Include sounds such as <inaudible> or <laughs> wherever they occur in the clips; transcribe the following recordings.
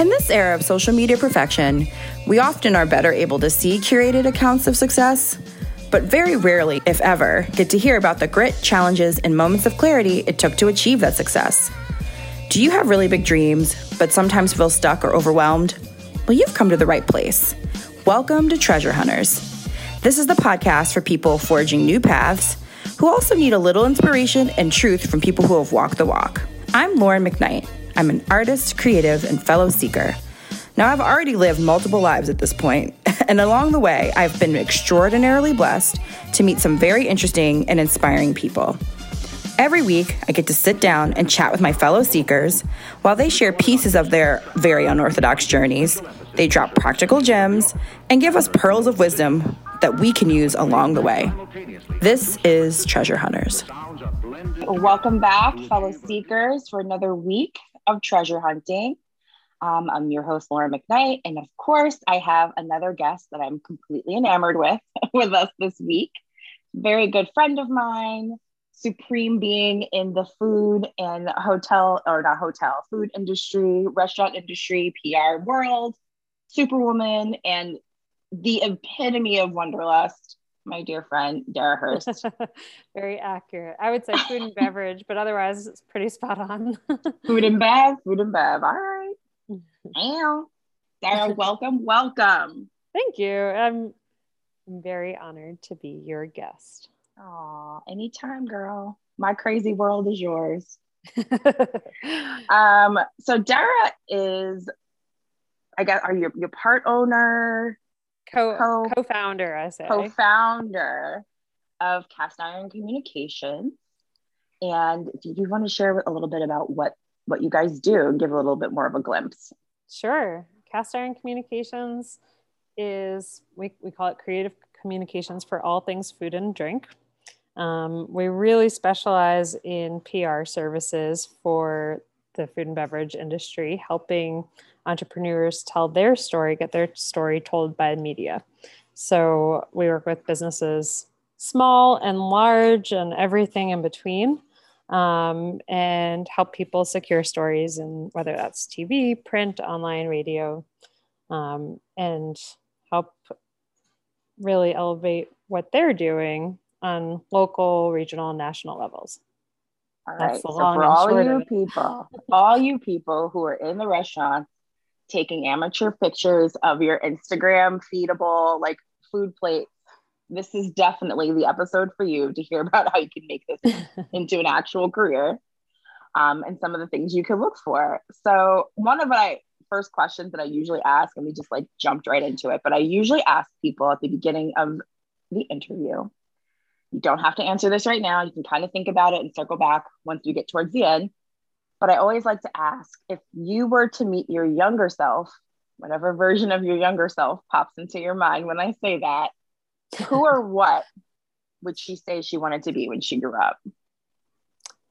In this era of social media perfection, we often are better able to see curated accounts of success, but very rarely, if ever, get to hear about the grit, challenges, and moments of clarity it took to achieve that success. Do you have really big dreams, but sometimes feel stuck or overwhelmed? Well, you've come to the right place. Welcome to Treasure Hunters. This is the podcast for people forging new paths who also need a little inspiration and truth from people who have walked the walk. I'm Lauren McKnight. I'm an artist, creative, and fellow seeker. Now, I've already lived multiple lives at this point, <laughs> and along the way, I've been extraordinarily blessed to meet some very interesting and inspiring people. Every week, I get to sit down and chat with my fellow seekers while they share pieces of their very unorthodox journeys. They drop practical gems and give us pearls of wisdom that we can use along the way. This is Treasure Hunters. Welcome back, fellow seekers, for another week of treasure hunting. Um, I'm your host, Lauren McKnight. And of course, I have another guest that I'm completely enamored with <laughs> with us this week. Very good friend of mine, supreme being in the food and hotel, or not hotel, food industry, restaurant industry, PR world, superwoman, and the epitome of wanderlust my dear friend Dara Hurst. <laughs> Very accurate. I would say food and <laughs> beverage, but otherwise it's pretty spot on. <laughs> food and bev, food and bev. All right. Ow. Dara, welcome, welcome. Thank you. I'm very honored to be your guest. Oh, anytime, girl. My crazy world is yours. um, so Dara is, I guess, are you your part owner? Co co co-founder, I say co-founder of Cast Iron Communications. And if you want to share a little bit about what what you guys do and give a little bit more of a glimpse. Sure. Cast Iron Communications is we, we call it creative communications for all things food and drink. Um, we really specialize in PR services for the food and beverage industry, helping entrepreneurs tell their story, get their story told by media. So we work with businesses small and large and everything in between. Um, and help people secure stories and whether that's TV, print, online, radio, um, and help really elevate what they're doing on local, regional, and national levels. All right. So for all you people, all you people who are in the restaurant taking amateur pictures of your Instagram feedable like food plate, this is definitely the episode for you to hear <laughs> about how you can make this <laughs> into an actual career um, and some of the things you can look for. So, one of my first questions that I usually ask, and we just like jumped right into it, but I usually ask people at the beginning of the interview. You don't have to answer this right now. You can kind of think about it and circle back once we get towards the end. But I always like to ask if you were to meet your younger self, whatever version of your younger self pops into your mind when I say that, who or <laughs> what would she say she wanted to be when she grew up?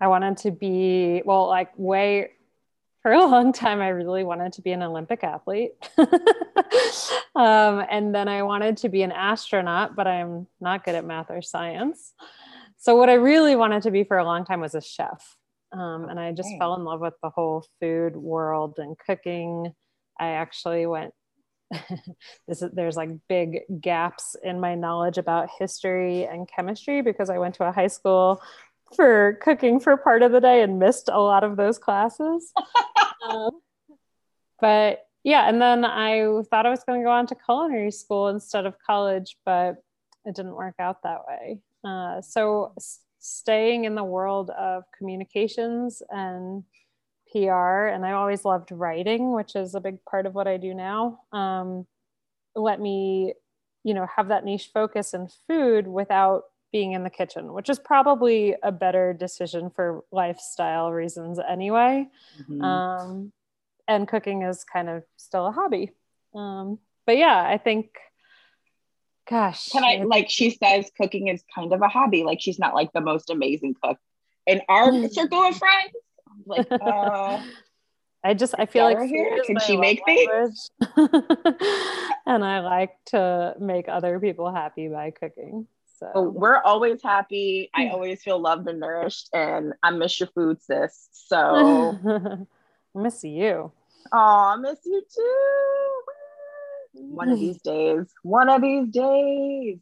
I wanted to be, well, like way for a long time, I really wanted to be an Olympic athlete. <laughs> um, and then I wanted to be an astronaut, but I'm not good at math or science. So, what I really wanted to be for a long time was a chef. Um, and I just fell in love with the whole food world and cooking. I actually went. <laughs> this is, there's like big gaps in my knowledge about history and chemistry because I went to a high school for cooking for part of the day and missed a lot of those classes. <laughs> um, but yeah, and then I thought I was going to go on to culinary school instead of college, but it didn't work out that way. Uh, so staying in the world of communications and PR, and I always loved writing, which is a big part of what I do now. Um, let me, you know, have that niche focus in food without being in the kitchen, which is probably a better decision for lifestyle reasons anyway. Mm-hmm. Um, and cooking is kind of still a hobby. Um, but yeah, I think gosh can i like she says cooking is kind of a hobby like she's not like the most amazing cook in our circle of friends like <laughs> uh I just I feel like here can she make things <laughs> and I like to make other people happy by cooking. So well, we're always happy. I always feel loved and nourished and I miss your food sis. So I <laughs> miss you. Oh, I miss you too. One of <sighs> these days, one of these days,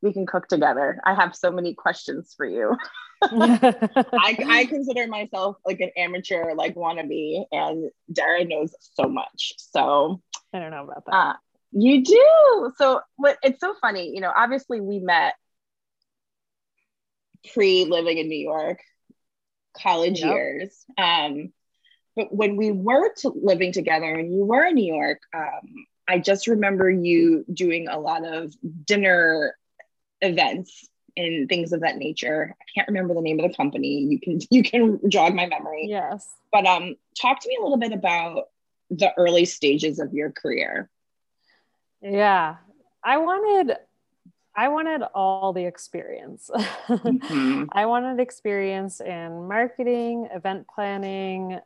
we can cook together. I have so many questions for you. <laughs> <laughs> I, I consider myself like an amateur, like wannabe, and Dara knows so much. So I don't know about that. Uh, you do. So what? It's so funny. You know, obviously we met pre living in New York, college yep. years. Um, but when we were to living together and you were in New York, um, I just remember you doing a lot of dinner events and things of that nature. I can't remember the name of the company. You can <laughs> you can jog my memory. Yes. But um talk to me a little bit about the early stages of your career. Yeah. I wanted I wanted all the experience. Mm-hmm. <laughs> I wanted experience in marketing, event planning,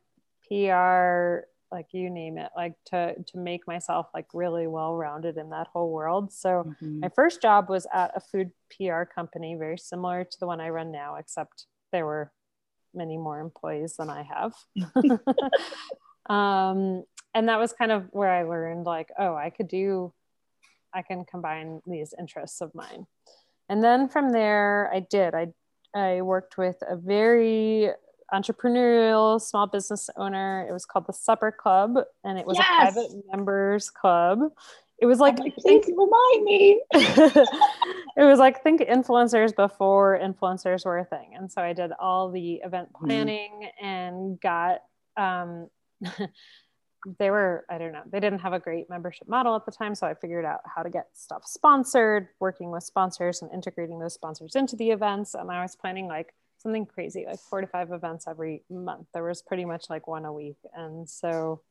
PR, like you name it like to to make myself like really well rounded in that whole world. So mm-hmm. my first job was at a food pr company very similar to the one i run now except there were many more employees than i have. <laughs> <laughs> Um, and that was kind of where i learned like oh i could do i can combine these interests of mine. And then from there i did. I i worked with a very entrepreneurial small business owner. It was called the Supper Club, and it was yes. a private members club. It was like, like please remind me. <laughs> it was like think influencers before influencers were a thing, and so I did all the event mm-hmm. planning mm. and got. Um, <laughs> they were i don't know they didn't have a great membership model at the time so i figured out how to get stuff sponsored working with sponsors and integrating those sponsors into the events and i was planning like something crazy, like four to five events every month. There was pretty much like one a week. And so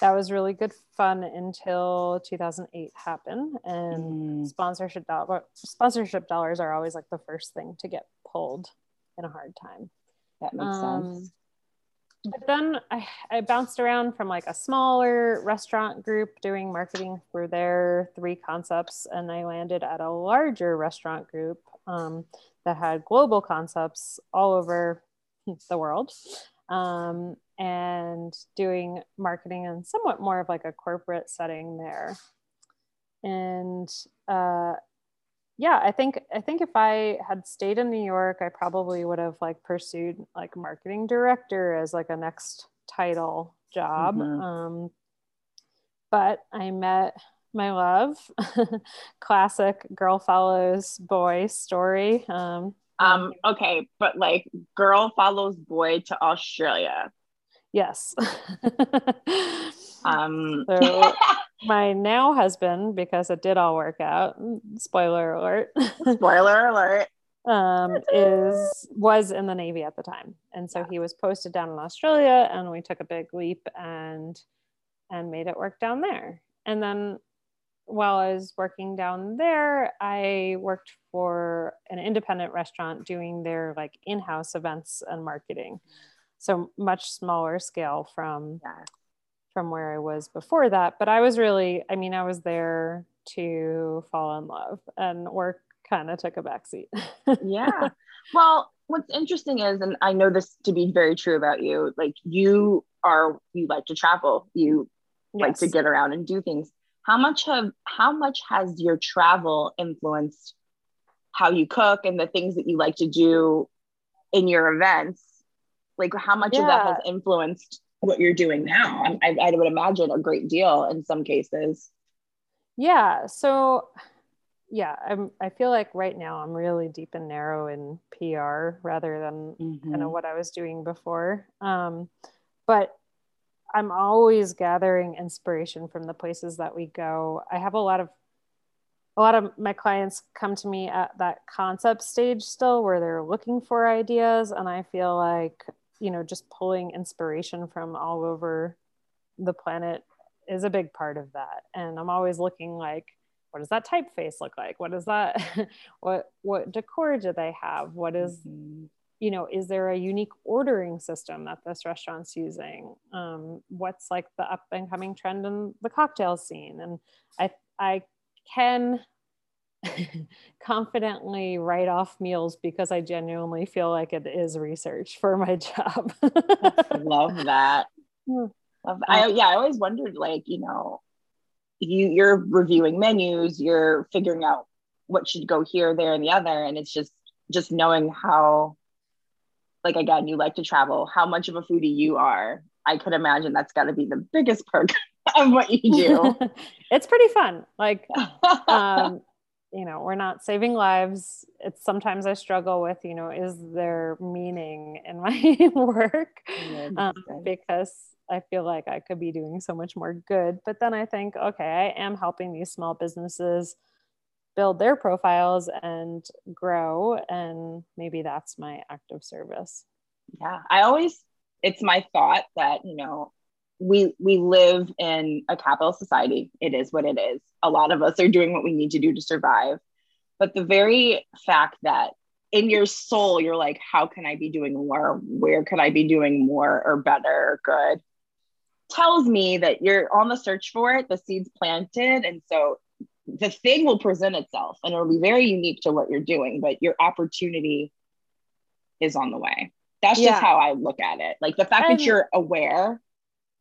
that was really good fun until 2008 happened and mm. sponsorship dollar sponsorship dollars are always like the first thing to get pulled in a hard time that makes um, sense but then I, I bounced around from like a smaller restaurant group doing marketing for their three concepts and i landed at a larger restaurant group um, that had global concepts all over the world um, and doing marketing in somewhat more of like a corporate setting there. And uh, yeah, I think I think if I had stayed in New York, I probably would have like pursued like marketing director as like a next title job. Mm-hmm. Um, but I met my love. <laughs> Classic girl follows boy story. Um, um, okay, but like girl follows boy to Australia. Yes. <laughs> um so <laughs> my now husband, because it did all work out, spoiler alert. spoiler alert. um, is was in the Navy at the time. And so he was posted down in Australia and we took a big leap and and made it work down there. And then while I was working down there, I worked for an independent restaurant doing their like in-house events and marketing. So much smaller scale from yeah. from where I was before that. But I was really, I mean, I was there to fall in love and work kind of took a backseat. <laughs> yeah. Well, what's interesting is, and I know this to be very true about you, like you are you like to travel. You yes. like to get around and do things how much have how much has your travel influenced how you cook and the things that you like to do in your events like how much yeah. of that has influenced what you're doing now I, I would imagine a great deal in some cases yeah so yeah I'm, i feel like right now i'm really deep and narrow in pr rather than mm-hmm. kind of what i was doing before um, but I'm always gathering inspiration from the places that we go. I have a lot of a lot of my clients come to me at that concept stage still where they're looking for ideas and I feel like, you know, just pulling inspiration from all over the planet is a big part of that. And I'm always looking like what does that typeface look like? What is that <laughs> what what decor do they have? What is, mm-hmm you know is there a unique ordering system that this restaurant's using? Um, what's like the up and coming trend in the cocktail scene? And i i can <laughs> confidently write off meals because i genuinely feel like it is research for my <laughs> job. Love that. <laughs> Love I yeah, I always wondered like, you know, you you're reviewing menus, you're figuring out what should go here, there, and the other. And it's just just knowing how like again, you like to travel, how much of a foodie you are. I could imagine that's gotta be the biggest perk <laughs> of what you do. <laughs> it's pretty fun. Like <laughs> um you know we're not saving lives it's sometimes i struggle with you know is there meaning in my work um, because i feel like i could be doing so much more good but then i think okay i am helping these small businesses build their profiles and grow and maybe that's my act of service. Yeah i always it's my thought that you know we we live in a capital society. It is what it is. A lot of us are doing what we need to do to survive. But the very fact that in your soul you're like how can i be doing more? Where could i be doing more or better or good? Tells me that you're on the search for it the seeds planted and so the thing will present itself and it'll be very unique to what you're doing but your opportunity is on the way that's yeah. just how i look at it like the fact and, that you're aware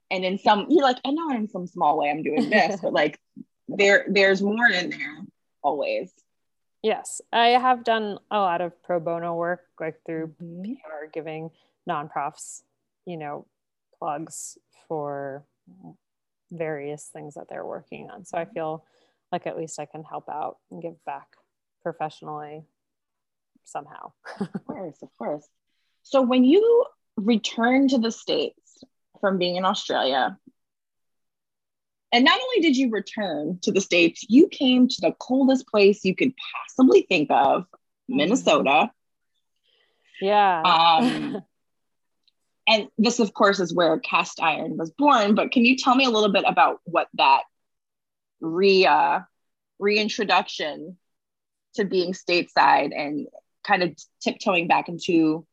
and in some you're like, I know in some small way I'm doing this, but like <laughs> there there's more in there always. Yes, I have done a lot of pro bono work, like through mm-hmm. PR, giving nonprofits, you know, plugs for various things that they're working on. So I feel like at least I can help out and give back professionally somehow. of course, of course. So when you return to the States, from being in Australia. And not only did you return to the States, you came to the coldest place you could possibly think of, Minnesota. Yeah. Um, <laughs> and this, of course, is where cast iron was born. But can you tell me a little bit about what that re uh, reintroduction to being stateside and kind of tiptoeing back into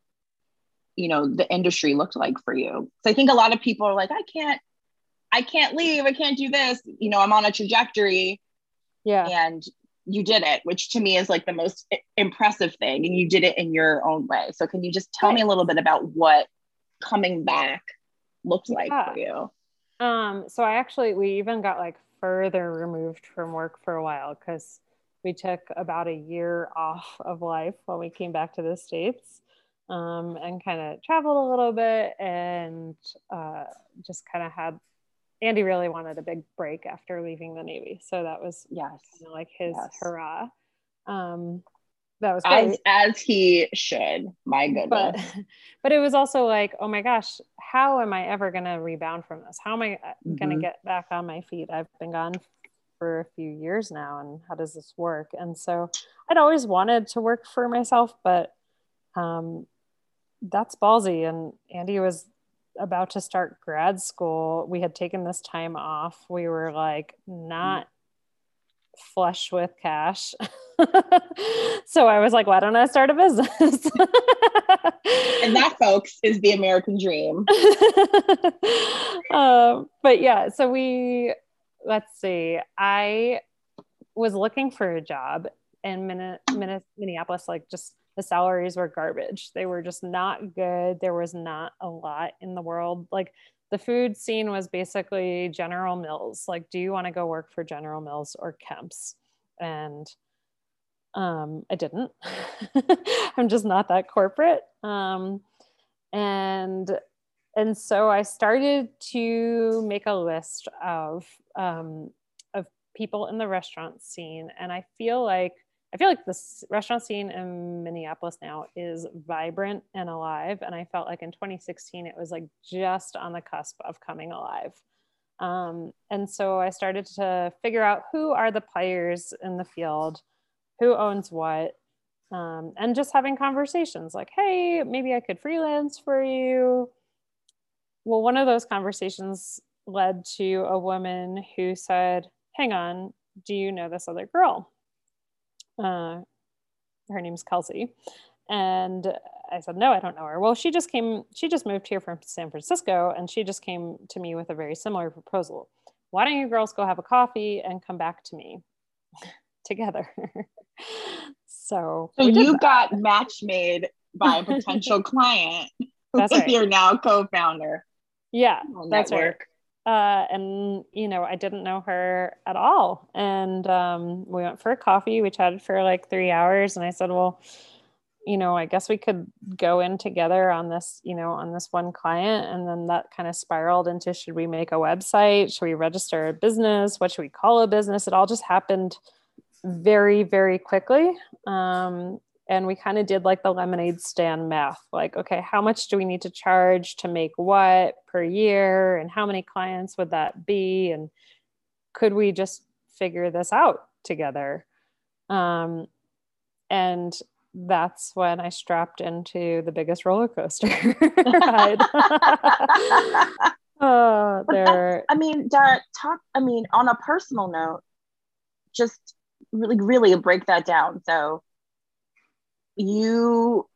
you know the industry looked like for you. So i think a lot of people are like i can't i can't leave i can't do this. You know i'm on a trajectory. Yeah. And you did it which to me is like the most impressive thing. And you did it in your own way. So can you just tell me a little bit about what coming back looked like yeah. for you? Um so i actually we even got like further removed from work for a while because we took about a year off of life when we came back to the states um, and kind of traveled a little bit and uh, just kind of had Andy really wanted a big break after leaving the Navy. So that was yes, like his yes. hurrah. Um, that was great. As, as he should. My goodness. But, <laughs> but it was also like, oh my gosh, how am I ever going to rebound from this? How am I uh, mm-hmm. going to get back on my feet? I've been gone for a few years now, and how does this work? And so I'd always wanted to work for myself, but um, that's ballsy. And Andy was about to start grad school. We had taken this time off. We were like not flush with cash. <laughs> <laughs> so I was like, why don't I start a business? and that, folks, is the American dream. <laughs> um, but yeah, so we, let's see, I was looking for a job in Minneapolis, like just the salaries were garbage. They were just not good. There was not a lot in the world. Like the food scene was basically General Mills. Like, do you want to go work for General Mills or Kemp's? And um, I didn't. <laughs> I'm just not that corporate. Um, and and so I started to make a list of um, of people in the restaurant scene, and I feel like I feel like this restaurant scene in Minneapolis now is vibrant and alive. And I felt like in 2016, it was like just on the cusp of coming alive. Um, and so I started to figure out who are the players in the field, who owns what, um, and just having conversations like, hey, maybe I could freelance for you. Well, one of those conversations led to a woman who said, hang on, do you know this other girl? Uh, her name's Kelsey. And I said, no, I don't know her. Well, she just came, she just moved here from San Francisco and she just came to me with a very similar proposal. Why don't you girls go have a coffee and come back to me together? <laughs> so, so you that. got match made by a <laughs> potential client. <laughs> That's right. You're now co-founder. Yeah, that's right. uh, and you know i didn't know her at all and um, we went for a coffee we chatted for like three hours and i said well you know i guess we could go in together on this you know on this one client and then that kind of spiraled into should we make a website should we register a business what should we call a business it all just happened very very quickly um, and we kind of did like the lemonade stand math like okay how much do we need to charge to make what per year and how many clients would that be and could we just figure this out together um, and that's when i strapped into the biggest roller coaster <laughs> ride <laughs> oh, there. I mean, Dara, talk. I mean, on a personal note, just really, really break that down. So, you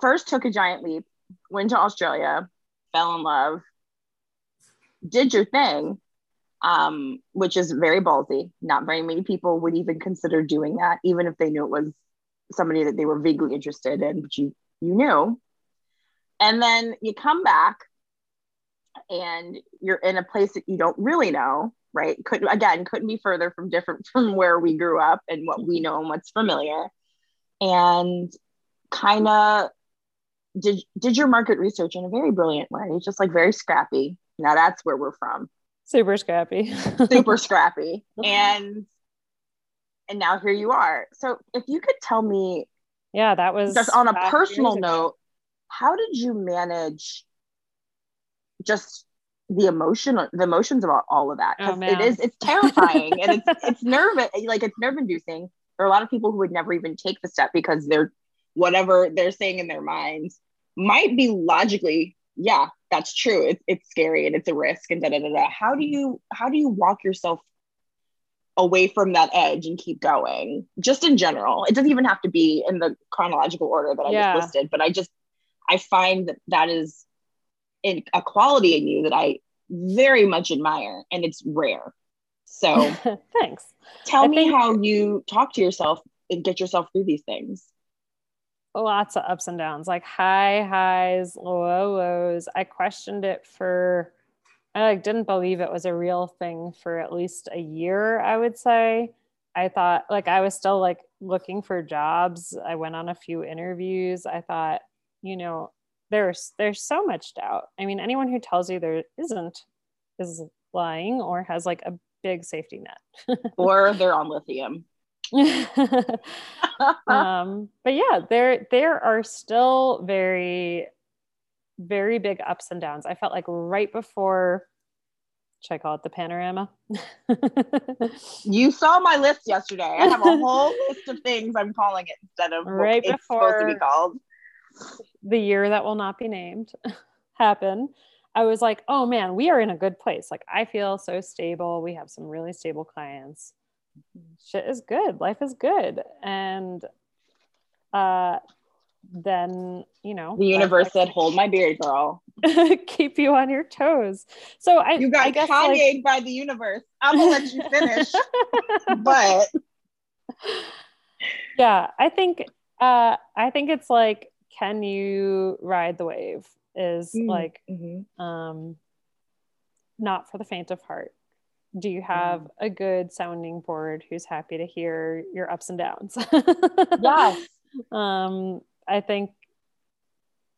first took a giant leap, went to Australia, fell in love, did your thing, um, which is very ballsy. Not very many people would even consider doing that, even if they knew it was somebody that they were vaguely interested in, but you you knew. And then you come back and you're in a place that you don't really know, right? Couldn't again couldn't be further from different from where we grew up and what we know and what's familiar. And kind of did did your market research in a very brilliant way just like very scrappy. Now that's where we're from. Super scrappy. Super scrappy. <laughs> And and now here you are. So if you could tell me yeah that was just on a personal note how did you manage just the emotion the emotions about all of that. Because oh, it is it's terrifying and it's <laughs> it's nervous like it's nerve inducing there are a lot of people who would never even take the step because they're whatever they're saying in their minds might be logically yeah that's true. It's, it's scary and it's a risk and da, da da da. How do you how do you walk yourself away from that edge and keep going? Just in general. It doesn't even have to be in the chronological order that i yeah. just listed but i just i find that that is in, a quality in you that i very much admire and it's rare so <laughs> thanks. Tell I me think, how you talk to yourself and get yourself through these things. Lots of ups and downs, like high highs, low lows. I questioned it for I like didn't believe it was a real thing for at least a year, I would say. I thought like I was still like looking for jobs. I went on a few interviews. I thought, you know, there's there's so much doubt. I mean, anyone who tells you there isn't is lying or has like a big safety net. <laughs> or they're on lithium. <laughs> um, but yeah, there there are still very, very big ups and downs. I felt like right before should I call it the panorama? <laughs> you saw my list yesterday. I have a whole list of things I'm calling it instead of right before it's supposed to be called. The year that will not be named <laughs> happen. I was like, oh man, we are in a good place. Like I feel so stable. We have some really stable clients. Shit is good. Life is good. And uh then you know the universe like, <laughs> said hold my beard girl keep you on your toes so i you got I guess like... by the universe i'm gonna let you <laughs> finish but yeah i think uh i think it's like can you ride the wave is mm, like mm-hmm. um not for the faint of heart. Do you have mm. a good sounding board who's happy to hear your ups and downs? Yes. <laughs> Um i think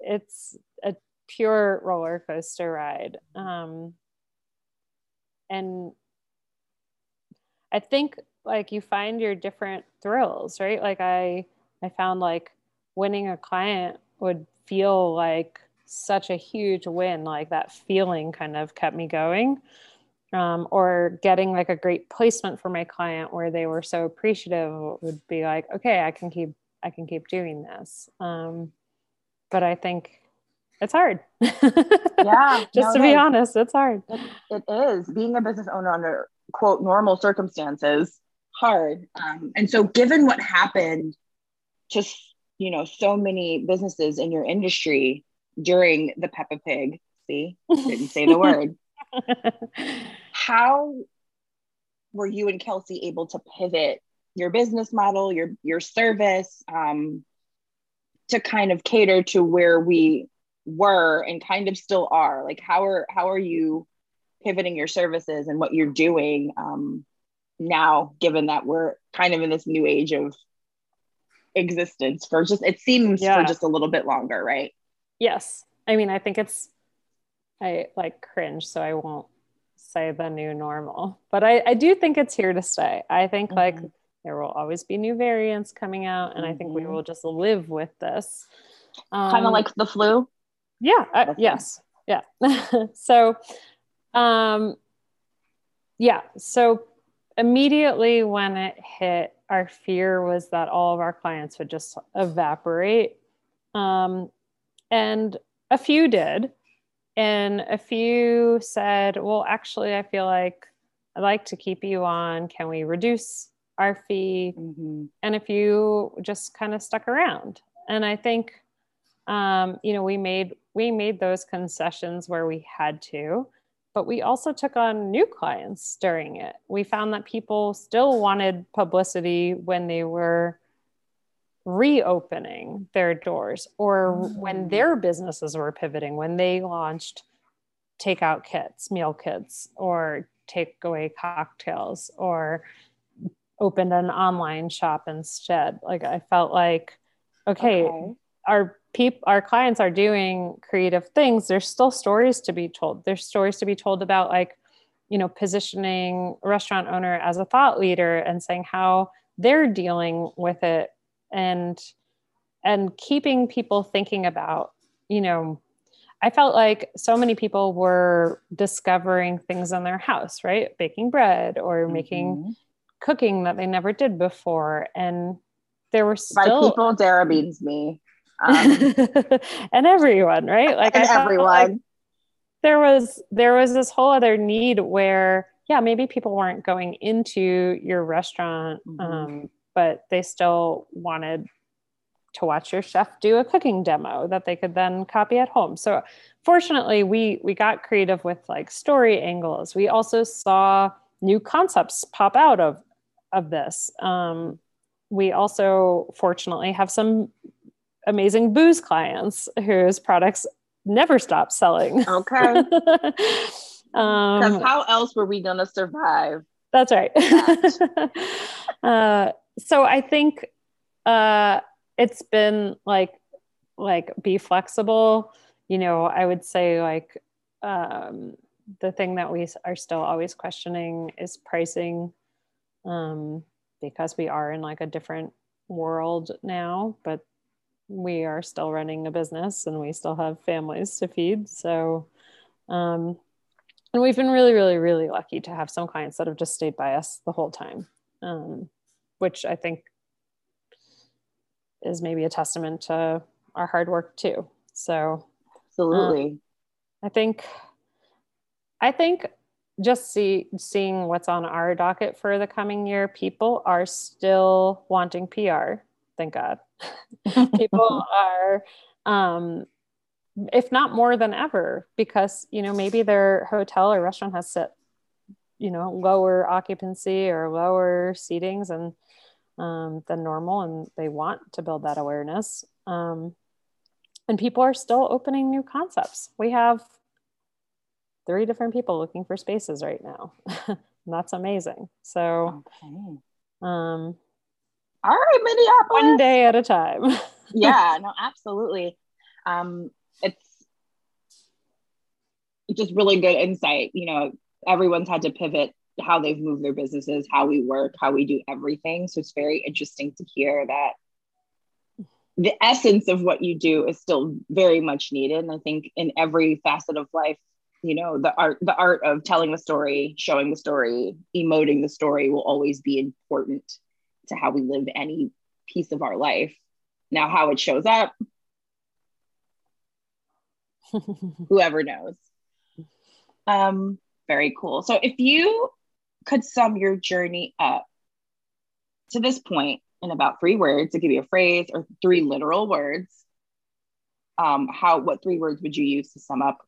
it's a pure roller coaster ride. Um and i think like you find your different thrills right? Like i i found like winning a client would feel like such a huge win like that feeling kind of kept me going um, or getting like a great placement for my client where they were so appreciative would be like okay i can keep i can keep doing this. Um, but i think it's hard. Yeah. <laughs> Just no, to be is. honest it's hard. It, it is. Being a business owner under quote normal circumstances hard. Um, and so given what happened to you know so many businesses in your industry during the Peppa Pig. See, didn't say the word. <laughs> How were you and Kelsey able to pivot your business model, your your service, um, to kind of cater to where we were and kind of still are? Like, how are how are you pivoting your services and what you're doing um, now, given that we're kind of in this new age of existence for just it seems yeah. for just a little bit longer, right? Yes. I mean, I think it's I like cringe, so I won't say the new normal, but I, I do think it's here to stay. I think mm-hmm. like there will always be new variants coming out, and mm-hmm. I think we mm-hmm. will just live with this. Um, kind of like the flu. Yeah. I, yes. Yeah. <laughs> so, um, yeah. So immediately when it hit, our fear was that all of our clients would just evaporate. Um, and a few did. And a few said, well, actually, I feel like I'd like to keep you on. Can we reduce our fee? Mm-hmm. And a few just kind of stuck around. And I think, um, you know, we made we made those concessions where we had to but we also took on new clients during it. We found that people still wanted publicity when they were reopening their doors or mm. when their businesses were pivoting, when they launched takeout kits, meal kits, or takeaway cocktails, or opened an online shop instead. Like I felt like, okay, okay. our people our clients are doing creative things there's still stories to be told. There's stories to be told about like you know positioning a restaurant owner as a thought leader and saying how they're dealing with it and and keeping people thinking about you know i felt like so many people were discovering things in their house right? Baking bread or mm-hmm. making cooking that they never did before and there were still by people dara means me um, <laughs> and everyone, right? <laughs> Like and everyone. Like there was there was this whole other need where yeah maybe people weren't going into your restaurant mm-hmm. um, but they still wanted to watch your chef do a cooking demo that they could then copy at home so fortunately we we got creative with like story angles we also saw new concepts pop out of of this um, we also fortunately have some amazing booze clients whose products never stop selling. Okay. <laughs> um, how else were we going to survive? That's right. That. <laughs> uh, so I think uh, it's been like like be flexible. You know, I would say like um, the thing that we are still always questioning is pricing um, because we are in like a different world now, but we are still running a business and we still have families to feed. So, um, and we've been really, really, really lucky to have some clients that have just stayed by us the whole time, um, which I think is maybe a testament to our hard work too. So, absolutely. Um, I think, I think just see seeing what's on our docket for the coming year, people are still wanting PR. Thank God. <laughs> people are um, if not more than ever because you know maybe their hotel or restaurant has set you know lower occupancy or lower seatings and um, than normal and they want to build that awareness um, and people are still opening new concepts. We have three different people looking for spaces right now. <laughs> That's amazing. So okay. um all right, Minneapolis. One day at a time. <laughs> yeah, no, absolutely. Um, it's it's just really good insight. You know, everyone's had to pivot how they've moved their businesses, how we work, how we do everything. So it's very interesting to hear that the essence of what you do is still very much needed. And I think in every facet of life, you know, the art, the art of telling the story, showing the story, emoting the story will always be important to how we live any piece of our life. Now, how it shows up, <laughs> whoever knows. Um, very cool. So, if you could sum your journey up to this point in about three words, to give you a phrase or three literal words, um, how what three words would you use to sum up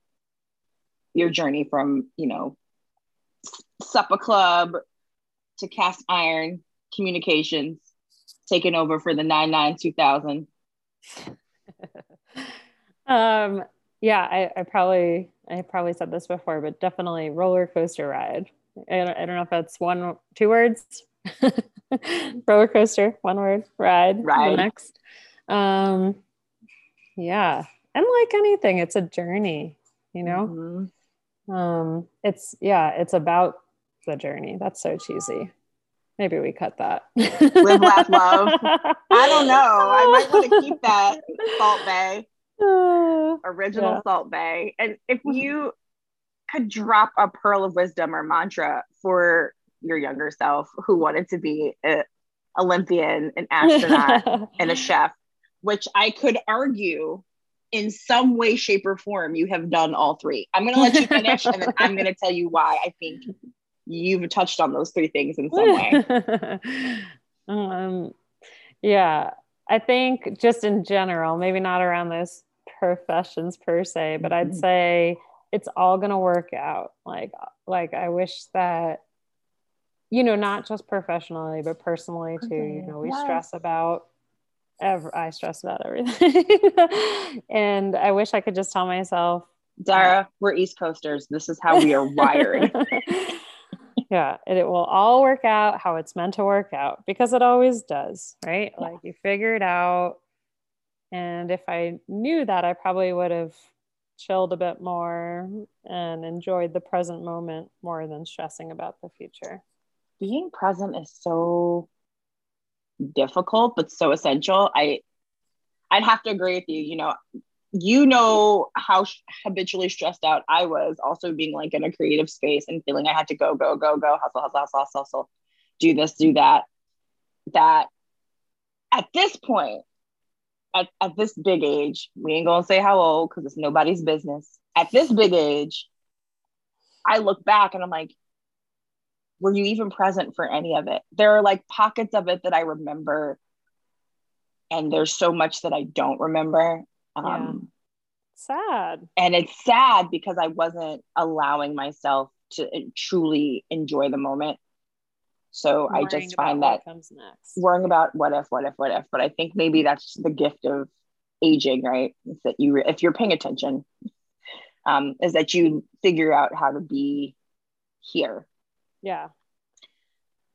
your journey from you know supper club to cast iron communications taken over for the 99 2000 <laughs> um yeah, I, I probably I probably said this before, but definitely roller coaster ride. I don't, I don't know if that's one two words. <laughs> roller coaster, one word, ride. Ride. next. Um, yeah, and like anything, it's a journey. You know, mm-hmm. um, it's yeah, it's about the journey. That's so cheesy. Maybe we cut that. Live, laugh, love. <laughs> I don't know. I might want to keep <laughs> that Salt Bae, uh, Original yeah. Salt Bae. And if you could drop a pearl of wisdom or mantra for your younger self who wanted to be an Olympian, an astronaut, <laughs> and a chef, which I could argue in some way, shape, or form, you have done all three. I'm going to let you finish and then I'm going to tell you why I think you've touched on those three things in some way. <laughs> um, yeah, I think just in general, maybe not around those professions per se, but I'd mm-hmm. say it's all going to work out. Like, like I wish that, you know, not just professionally, but personally too. You know, we yes. stress about ever. I stress about everything, <laughs> and I wish I could just tell myself, Dara, we're East Coasters. This is how we are wired. <laughs> yeah it, it will all work out how it's meant to work out because it always does right? Yeah. like you figure it out and if i knew that i probably would have chilled a bit more and enjoyed the present moment more than stressing about the future. Being present is so difficult but so essential. I i'd have to agree with you you know you know how habitually stressed out I was, also being like in a creative space and feeling I had to go, go, go, go, hustle, hustle, hustle, hustle, hustle, do this, do that. That at this point, at, at this big age, we ain't gonna say how old because it's nobody's business. At this big age, I look back and I'm like, were you even present for any of it? There are like pockets of it that I remember, and there's so much that I don't remember. Um, Sad. And it's sad because I wasn't allowing myself to truly enjoy the moment. So worrying I just find that comes next. worrying about what if, what if, what if. But I think maybe that's the gift of aging, right? Is that you, if you're paying attention, um, is that you figure out how to be here. Yeah.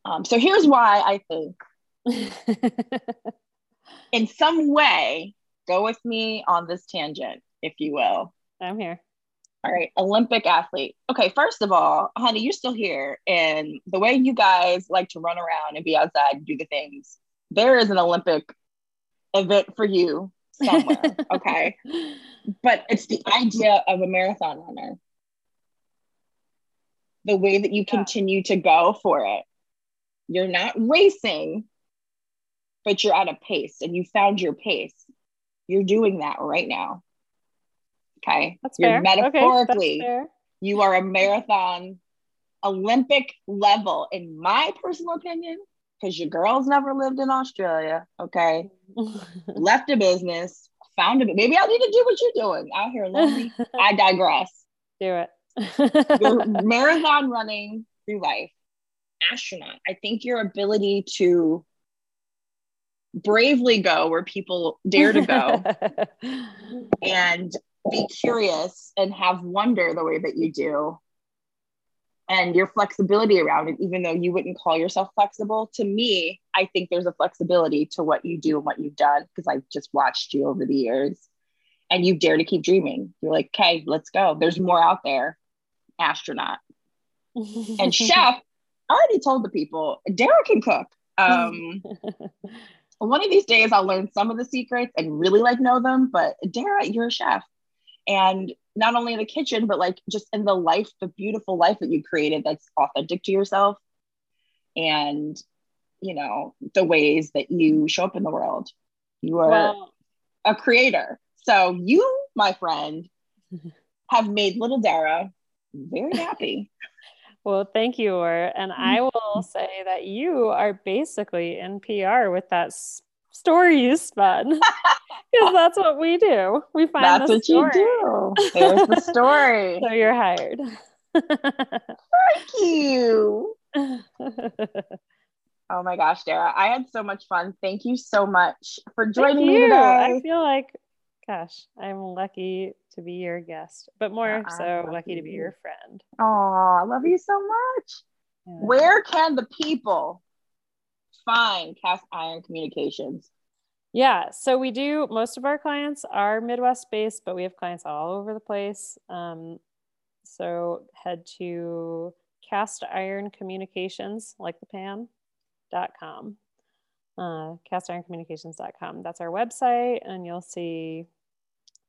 Um, so here's why I think, <laughs> in some way, go with me on this tangent, if you will. I'm here. All right, Olympic athlete. Okay, first of all, honey, you're still here. And the way you guys like to run around and be outside and do the things, there is an Olympic event for you somewhere. <laughs> okay. But it's the idea of a marathon runner. The way that you continue to go for it. You're not racing, but you're at a pace and you found your pace. You're doing that right now. Okay. That's You're fair. metaphorically, okay, you are a marathon Olympic level, in my personal opinion, because your girl's never lived in Australia. Okay. <laughs> Left a business, found a maybe I need to do what you're doing out here lonely. <laughs> I digress. Do it. <laughs> Marathon running through life. Astronaut. I think your ability to bravely go where people dare to go <laughs> and be curious and have wonder the way that you do and your flexibility around it even though you wouldn't call yourself flexible. To me i think there's a flexibility to what you do and what you've done because i've just watched you over the years and you dare to keep dreaming. You're like okay let's go. There's more out there astronaut. And <laughs> chef i already told the people Dara can cook. Um <laughs> one of these days I'll learn some of the secrets and really like know them. But Dara, you're a chef. And not only in the kitchen, but like just in the life, the beautiful life that you created that's authentic to yourself. And, you know, the ways that you show up in the world. You are well, a creator. So you, my friend, <laughs> have made little Dara very happy. <laughs> Well, thank you, Or. And I mm-hmm. <laughs> will say that you are basically in PR with that story you spun. <laughs> Because that's what we do. We find that's what story. you do. There's the story. <laughs> so you're hired. Thank you. <laughs> oh my gosh, Dara. I had so much fun. Thank you so much for joining me today. I feel like gosh, I'm lucky to be your guest, but more yeah, so lucky, lucky to be your friend. Oh, I love you so much. Where can the people find Cast Iron Communications? Yeah, so we do most of our clients are Midwest based, but we have clients all over the place. Um, so head to cast iron communications, like the pan, dot com. Uh, castironcommunications.com. That's our website, and you'll see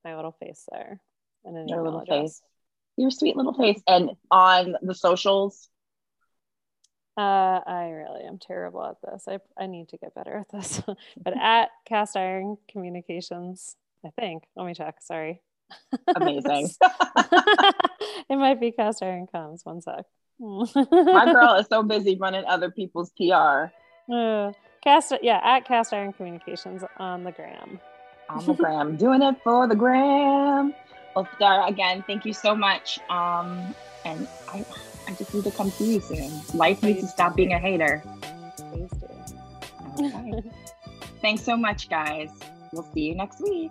my little face there and an Your little address. face. Your sweet little face. And on the socials, uh, I really am terrible at this. I, I need to get better at this. <laughs> but at Cast Iron Communications, I think. Let me check. Sorry. Amazing. <laughs> it might be Cast Iron Comms. One sec. My <laughs> girl is so busy running other people's PR. Uh, cast yeah at Cast Iron Communications on the gram. On the gram, doing it for the gram. Well, Dara, again, thank you so much. Um, and I I just need to come see you soon. Life needs to stop being a hater. Please do. Okay. Thanks so much, guys. We'll see you next week.